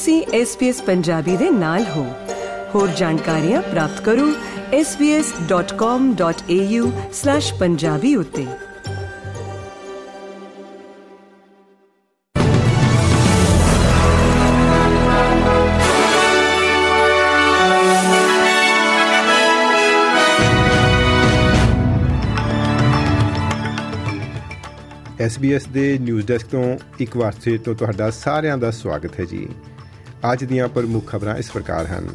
ਤੁਸੀਂ SBS ਪੰਜਾਬੀ ਦੇ ਨਾਲ ਹੋ। ਹੋਰ ਜਾਣਕਾਰੀਆਂ ਪ੍ਰਾਪਤ ਕਰੋ svs.com.au/punjabi ਉਤੇ। SBS ਦੇ ਨਿਊਜ਼ ਡੈਸਕ ਤੋਂ ਇੱਕ ਵਾਰ ਫਿਰ ਤੋਂ ਤੁਹਾਡਾ ਸਾਰਿਆਂ ਦਾ ਸਵਾਗਤ ਹੈ ਜੀ। ਅੱਜ ਦੀਆਂ ਪ੍ਰਮੁੱਖ ਖਬਰਾਂ ਇਸ ਪ੍ਰਕਾਰ ਹਨ।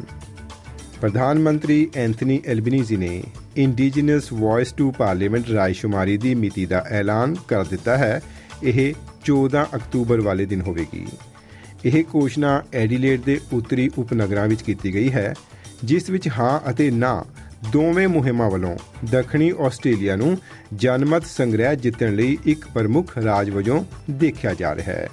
ਪ੍ਰਧਾਨ ਮੰਤਰੀ ਐਂਥਨੀ ਐਲਬਨੀਜ਼ੀ ਨੇ ਇੰਡੀਜੀਨਸ ਵੌਇਸ ਟੂ ਪਾਰਲੀਮੈਂਟ ਰਾਇਸ਼ੁਮਾਰੀ ਦੀ ਮਿਤੀ ਦਾ ਐਲਾਨ ਕਰ ਦਿੱਤਾ ਹੈ। ਇਹ 14 ਅਕਤੂਬਰ ਵਾਲੇ ਦਿਨ ਹੋਵੇਗੀ। ਇਹ ਘੋਸ਼ਣਾ ਐਡੀਲੇਡ ਦੇ ਉੱਤਰੀ ਉਪਨਗਰਾਂ ਵਿੱਚ ਕੀਤੀ ਗਈ ਹੈ, ਜਿਸ ਵਿੱਚ ਹਾਂ ਅਤੇ ਨਾ ਦੋਵੇਂ ਮੁਹਿੰਮਾਂ ਵੱਲੋਂ ਦੱਖਣੀ ਆਸਟ੍ਰੇਲੀਆ ਨੂੰ ਜਨਮਤ ਸੰਗ੍ਰਹਿ ਜਿੱਤਣ ਲਈ ਇੱਕ ਪ੍ਰਮੁੱਖ ਰਾਜ ਵਜੋਂ ਦੇਖਿਆ ਜਾ ਰਿਹਾ ਹੈ।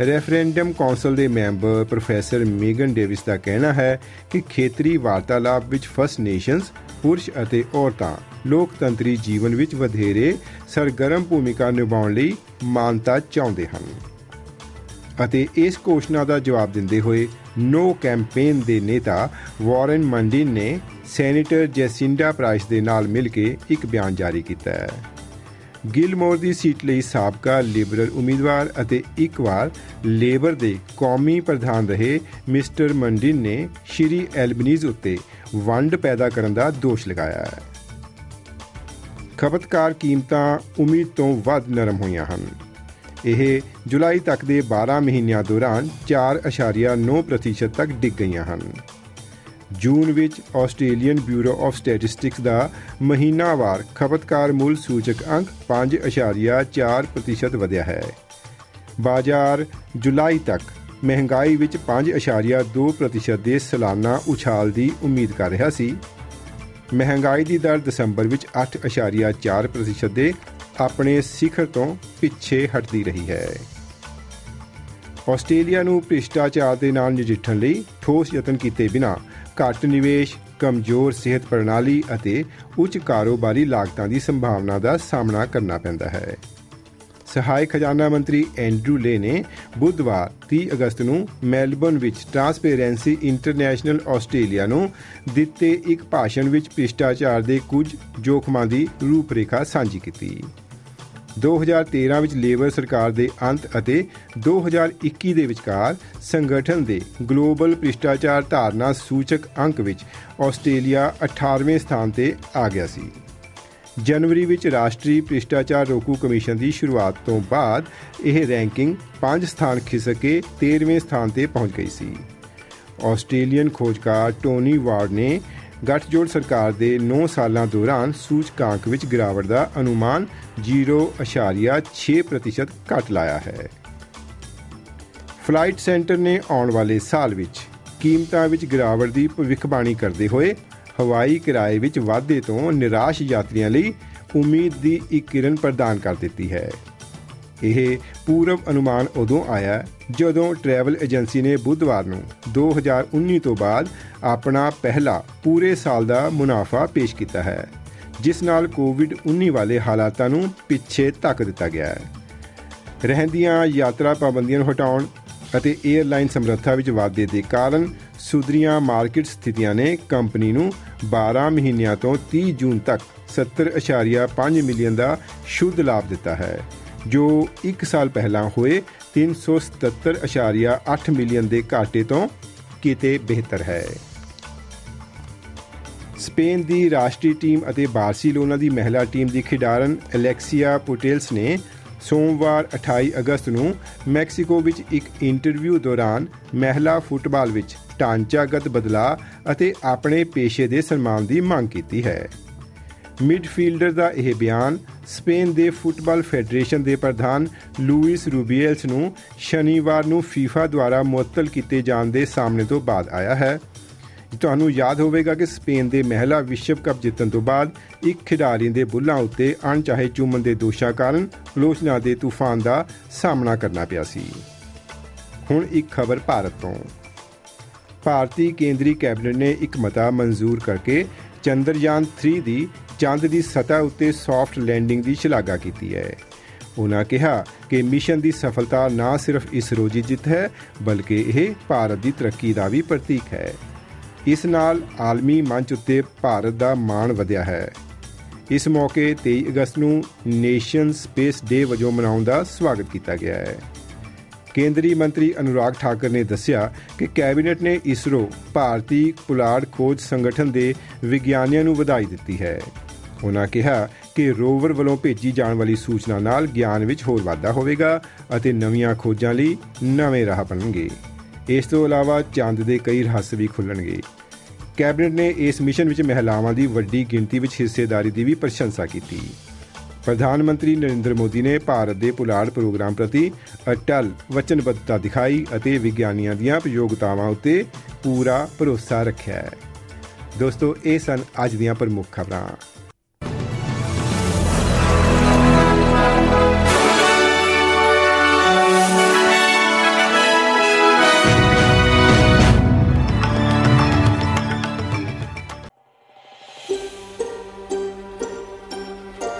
ਰੈਫਰੈਂਡਮ ਕੌਂਸਲ ਦੇ ਮੈਂਬਰ ਪ੍ਰੋਫੈਸਰ ਮੇਗਨ ਡੇਵਿਸ ਦਾ ਕਹਿਣਾ ਹੈ ਕਿ ਖੇਤਰੀ ਵਾਰਤਾਲਾਪ ਵਿੱਚ ਫਸਟ ਨੇਸ਼ਨਸ ਪੁਰਸ਼ ਅਤੇ ਔਰਤਾਂ ਲੋਕਤੰਤਰੀ ਜੀਵਨ ਵਿੱਚ ਵਧੇਰੇ ਸਰਗਰਮ ਭੂਮਿਕਾ ਨਿਭਾਉਣ ਲਈ ਮਾਨਤਾ ਚਾਹੁੰਦੇ ਹਨ। ਅਤੇ ਇਸ ਘੋਸ਼ਣਾ ਦਾ ਜਵਾਬ ਦਿੰਦੇ ਹੋਏ ਨੋ ਕੈਂਪੇਨ ਦੇ ਨੇਤਾ ਵਾਰਨ ਮੰਡਿਨ ਨੇ ਸੈਨੇਟਰ ਜੈਸਿੰਡਾ ਪ੍ਰਾਈਸ ਦੇ ਨਾਲ ਮਿਲ ਕੇ ਇੱਕ ਬਿਆਨ ਜਾਰੀ ਕੀਤਾ ਹੈ। ਗਿਲਮੋਰ ਦੀ ਸੀਟ ਲਈ ਸਾਬਕਾ ਲਿਬਰਲ ਉਮੀਦਵਾਰ ਅਤੇ ਇੱਕ ਵਾਰ ਲੇਬਰ ਦੇ ਕੌਮੀ ਪ੍ਰਧਾਨ ਰਹੇ ਮਿਸਟਰ ਮੰਡਿਨ ਨੇ ਸ਼੍ਰੀ ਐਲਬਨੀਜ਼ ਉੱਤੇ ਵੰਡ ਪੈਦਾ ਕਰਨ ਦਾ ਦੋਸ਼ ਲਗਾਇਆ ਹੈ। ਖਪਤਕਾਰ ਕੀਮਤਾਂ ਉਮੀਦ ਤੋਂ ਵੱਧ ਨਰਮ ਹੋਈਆਂ ਹਨ। ਇਹ ਜੁਲਾਈ ਤੱਕ ਦੇ 12 ਮਹੀਨਿਆਂ ਦੌਰਾਨ 4.9% ਤੱਕ ਡਿੱਗ ਗਈਆਂ ਹਨ। ਜੂਨ ਵਿੱਚ ਆਸਟ੍ਰੇਲੀਅਨ ਬਿਊਰੋ ਆਫ ਸਟੈਟਿਸਟਿਕਸ ਦਾ ਮਹੀਨਾਵਾਰ ਖਪਤਕਾਰ ਮੁੱਲ ਸੂਚਕ ਅੰਕ 5.4% ਵਧਿਆ ਹੈ। ਬਾਜ਼ਾਰ ਜੁਲਾਈ ਤੱਕ ਮਹਿੰਗਾਈ ਵਿੱਚ 5.2% ਦੇ ਸਾਲਾਨਾ ਉਛਾਲ ਦੀ ਉਮੀਦ ਕਰ ਰਿਹਾ ਸੀ। ਮਹਿੰਗਾਈ ਦੀ ਦਰ ਦਸੰਬਰ ਵਿੱਚ 8.4% ਦੇ ਆਪਣੇ ਸਿਖਰ ਤੋਂ ਪਿੱਛੇ ਹਟਦੀ ਰਹੀ ਹੈ। ਆਸਟ੍ਰੇਲੀਆ ਨੂੰ ਭ੍ਰਿਸ਼ਟਾਚਾਰ ਦੇ ਨਾਲ ਨਜਿੱਠਣ ਲਈ ਠੋਸ ਯਤਨ ਕੀਤੇ ਬਿਨਾ ਘੱਟ ਨਿਵੇਸ਼, ਕਮਜ਼ੋਰ ਸਿਹਤ ਪ੍ਰਣਾਲੀ ਅਤੇ ਉੱਚ ਕਾਰੋਬਾਰੀ ਲਾਗਤਾਂ ਦੀ ਸੰਭਾਵਨਾ ਦਾ ਸਾਹਮਣਾ ਕਰਨਾ ਪੈਂਦਾ ਹੈ। ਸਹਾਇਕ ਖਜ਼ਾਨਾ ਮੰਤਰੀ ਐਂਡਰੂ ਲੇ ਨੇ ਬੁੱਧਵਾਰ 30 ਅਗਸਤ ਨੂੰ ਮੈਲਬੌਰਨ ਵਿੱਚ ਟ੍ਰਾਂਸਪੇਰੈਂਸੀ ਇੰਟਰਨੈਸ਼ਨਲ ਆਸਟ੍ਰੇਲੀਆ ਨੂੰ ਦਿੱਤੇ ਇੱਕ ਭਾਸ਼ਣ ਵਿੱਚ ਭ੍ਰਿਸ਼ਟਾਚਾਰ ਦੇ ਕੁਝ ਜੋਖਮਾਂ ਦੀ ਰੂਪਰੇਖਾ ਸਾਂਝੀ ਕੀਤੀ। 2013 ਵਿੱਚ ਲੇਬਰ ਸਰਕਾਰ ਦੇ ਅੰਤ ਅਤੇ 2021 ਦੇ ਵਿਚਕਾਰ ਸੰਗਠਨ ਦੇ ਗਲੋਬਲ ਭ੍ਰਿਸ਼ਟਾਚਾਰ ਧਾਰਨਾ ਸੂਚਕ ਅੰਕ ਵਿੱਚ ਆਸਟ੍ਰੇਲੀਆ 18ਵੇਂ ਸਥਾਨ ਤੇ ਆ ਗਿਆ ਸੀ। ਜਨਵਰੀ ਵਿੱਚ ਰਾਸ਼ਟਰੀ ਭ੍ਰਿਸ਼ਟਾਚਾਰ ਰੋਕੂ ਕਮਿਸ਼ਨ ਦੀ ਸ਼ੁਰੂਆਤ ਤੋਂ ਬਾਅਦ ਇਹ ਰੈਂਕਿੰਗ 5 ਸਥਾਨ ਖਿਸਕ ਕੇ 13ਵੇਂ ਸਥਾਨ ਤੇ ਪਹੁੰਚ ਗਈ ਸੀ। ਆਸਟ੍ਰੇਲੀਅਨ ਖੋਜਕਾਰ ਟੋਨੀ ਵਾਰਡ ਨੇ ਗੱਠਜੋੜ ਸਰਕਾਰ ਦੇ 9 ਸਾਲਾਂ ਦੌਰਾਨ ਸੂਚਕਾਂਕ ਵਿੱਚ ਗਿਰਾਵਟ ਦਾ ਅਨੁਮਾਨ 0.6% ਘਟ ਲਾਇਆ ਹੈ। ਫਲਾਈਟ ਸੈਂਟਰ ਨੇ ਆਉਣ ਵਾਲੇ ਸਾਲ ਵਿੱਚ ਕੀਮਤਾਂ ਵਿੱਚ ਗਿਰਾਵਟ ਦੀ ਭਵਿੱਖਬਾਣੀ ਕਰਦੇ ਹੋਏ ਹਵਾਈ ਕਿਰਾਏ ਵਿੱਚ ਵਾਧੇ ਤੋਂ ਨਿਰਾਸ਼ ਯਾਤਰੀਆਂ ਲਈ ਉਮੀਦ ਦੀ ਇੱਕ ਕਿਰਨ ਪ੍ਰਦਾਨ ਕਰ ਦਿੱਤੀ ਹੈ। ਇਹ ਪੂਰਵ ਅਨੁਮਾਨ ਉਦੋਂ ਆਇਆ ਜਦੋਂ ਟਰੈਵਲ ਏਜੰਸੀ ਨੇ ਬੁੱਧਵਾਰ ਨੂੰ 2019 ਤੋਂ ਬਾਅਦ ਆਪਣਾ ਪਹਿਲਾ ਪੂਰੇ ਸਾਲ ਦਾ ਮੁਨਾਫਾ ਪੇਸ਼ ਕੀਤਾ ਹੈ, ਜਿਸ ਨਾਲ ਕੋਵਿਡ-19 ਵਾਲੇ ਹਾਲਾਤਾਂ ਨੂੰ ਪਿੱਛੇ ਧੱਕ ਦਿੱਤਾ ਗਿਆ ਹੈ। ਰਹਿੰਦੀਆਂ ਯਾਤਰਾ ਪਾਬੰਦੀਆਂ ਨੂੰ ਹਟਾਉਣ ਅਤੇ 에ਅਰਲਾਈਨ ਸਮਰੱਥਾ ਵਿੱਚ ਵਾਧੇ ਦੇ ਕਾਰਨ ਸੁਧਰੀਆਂ ਮਾਰਕੀਟ ਸਥਿਤੀਆਂ ਨੇ ਕੰਪਨੀ ਨੂੰ 12 ਮਹੀਨਿਆਂ ਤੋਂ 30 ਜੂਨ ਤੱਕ 70.5 ਮਿਲੀਅਨ ਦਾ ਸ਼ੁੱਧ ਲਾਭ ਦਿੱਤਾ ਹੈ। ਜੋ 1 ਸਾਲ ਪਹਿਲਾਂ ਹੋਏ 377.8 ਮਿਲੀਅਨ ਦੇ ਘਾਟੇ ਤੋਂ ਕਿਤੇ ਬਿਹਤਰ ਹੈ। ਸਪੇਨ ਦੀ ਰਾਸ਼ਟਰੀ ਟੀਮ ਅਤੇ ਬਾਰਸੀਲੋਨਾ ਦੀ ਮਹਿਲਾ ਟੀਮ ਦੀ ਖਿਡਾਰਨ ਅਲੈਕਸੀਆ ਪੁਟੇਲਸ ਨੇ ਸੋਮਵਾਰ 28 ਅਗਸਤ ਨੂੰ ਮੈਕਸੀਕੋ ਵਿੱਚ ਇੱਕ ਇੰਟਰਵਿਊ ਦੌਰਾਨ ਮਹਿਲਾ ਫੁੱਟਬਾਲ ਵਿੱਚ ਢਾਂਚਾਗਤ ਬਦਲਾਅ ਅਤੇ ਆਪਣੇ ਪੇਸ਼ੇ ਦੇ ਸਨਮਾਨ ਦੀ ਮੰਗ ਕੀਤੀ ਹੈ। ਮਿਡਫੀਲਡਰ ਦਾ ਇਹ ਬਿਆਨ ਸਪੇਨ ਦੇ ਫੁੱਟਬਾਲ ਫੈਡਰੇਸ਼ਨ ਦੇ ਪ੍ਰਧਾਨ ਲੂਇਸ ਰੂਬੀਅਲਸ ਨੂੰ ਸ਼ਨੀਵਾਰ ਨੂੰ ਫੀਫਾ ਦੁਆਰਾ ਮੁਅੱਤਲ ਕੀਤੇ ਜਾਣ ਦੇ ਸਾਹਮਣੇ ਤੋਂ ਬਾਅਦ ਆਇਆ ਹੈ। ਤੁਹਾਨੂੰ ਯਾਦ ਹੋਵੇਗਾ ਕਿ ਸਪੇਨ ਦੇ ਮਹਿਲਾ ਵਿਸ਼ਵ ਕੱਪ ਜਿੱਤਣ ਤੋਂ ਬਾਅਦ ਇੱਕ ਖਿਡਾਰੀ ਦੇ ਬੁੱਲਾਂ ਉੱਤੇ ਅਣਚਾਹੇ ਚੁੰਮਣ ਦੇ ਦੋਸ਼ਾਂ ਕਾਰਨ ਆਲੋਚਨਾ ਦੇ ਤੂਫਾਨ ਦਾ ਸਾਹਮਣਾ ਕਰਨਾ ਪਿਆ ਸੀ। ਹੁਣ ਇੱਕ ਖਬਰ ਭਾਰਤ ਤੋਂ। ਭਾਰਤੀ ਕੇਂਦਰੀ ਕੈਬਨਿਟ ਨੇ ਇੱਕ ਮਤਾ ਮਨਜ਼ੂਰ ਕਰਕੇ ਚੰਦਰਯਾਨ 3 ਦੀ ਚੰਦ ਦੀ ਸਤਹ ਉੱਤੇ ਸੌਫਟ ਲੈਂਡਿੰਗ ਦੀ ਸ਼ਲਾਘਾ ਕੀਤੀ ਹੈ। ਉਹਨਾਂ ਕਿਹਾ ਕਿ ਮਿਸ਼ਨ ਦੀ ਸਫਲਤਾ ਨਾ ਸਿਰਫ ਇਸਰੋ ਦੀ ਜਿੱਤ ਹੈ, ਬਲਕਿ ਇਹ ਭਾਰਤ ਦੀ ਤਰੱਕੀ ਦਾ ਵੀ ਪ੍ਰਤੀਕ ਹੈ। ਇਸ ਨਾਲ ਆਲਮੀ ਮੰਚ ਉੱਤੇ ਭਾਰਤ ਦਾ ਮਾਣ ਵਧਿਆ ਹੈ। ਇਸ ਮੌਕੇ 23 ਅਗਸਤ ਨੂੰ ਨੇਸ਼ਨ ਸਪੇਸ ਡੇ ਵਜੋਂ ਮਨਾਉਣ ਦਾ ਸਵਾਗਤ ਕੀਤਾ ਗਿਆ ਹੈ। ਕੇਂਦਰੀ ਮੰਤਰੀ ਅਨੁਰਾਗ ਠਾਕਰ ਨੇ ਦੱਸਿਆ ਕਿ ਕੈਬਨਿਟ ਨੇ ਇਸਰੋ ਭਾਰਤੀ ਪੁਲਾੜ ਖੋਜ ਸੰਗਠਨ ਦੇ ਵਿਗਿਆਨੀਆਂ ਨੂੰ ਵਧਾਈ ਦਿੱਤੀ ਹੈ। ਉਹਨਾਂ ਕਿਹਾ ਕਿ ਰੋਵਰ ਵੱਲੋਂ ਭੇਜੀ ਜਾਣ ਵਾਲੀ ਸੂਚਨਾ ਨਾਲ ਗਿਆਨ ਵਿੱਚ ਹੋਰ ਵਾਧਾ ਹੋਵੇਗਾ ਅਤੇ ਨਵੀਆਂ ਖੋਜਾਂ ਲਈ ਨਵੇਂ ਰਾਹ ਬਣਨਗੇ। ਇਸ ਤੋਂ ਇਲਾਵਾ ਚੰਦ ਦੇ ਕਈ ਰਹੱਸ ਵੀ ਖੁੱਲਣਗੇ ਕੈਬਨਿਟ ਨੇ ਇਸ ਮਿਸ਼ਨ ਵਿੱਚ ਮਹਿਲਾਵਾਂ ਦੀ ਵੱਡੀ ਗਿਣਤੀ ਵਿੱਚ ਹਿੱਸੇਦਾਰੀ ਦੀ ਵੀ ਪ੍ਰਸ਼ੰਸਾ ਕੀਤੀ। ਪ੍ਰਧਾਨ ਮੰਤਰੀ ਨਰਿੰਦਰ ਮੋਦੀ ਨੇ ਭਾਰਤ ਦੇ ਪੁਲਾੜ ਪ੍ਰੋਗਰਾਮ ਪ੍ਰਤੀ ਅਟਲ, ਵਚਨਬੱਧਤਾ ਦਿਖਾਈ ਅਤੇ ਵਿਗਿਆਨੀਆਂ ਦੀਆਂ ਪ੍ਰਯੋਗਤਾਵਾਂ ਉੱਤੇ ਪੂਰਾ ਭਰੋਸਾ ਰੱਖਿਆ ਹੈ। ਦੋਸਤੋ, ਇਹ ਸਨ ਅੱਜ ਦੀਆਂ ਪ੍ਰਮੁੱਖ ਖਬਰਾਂ।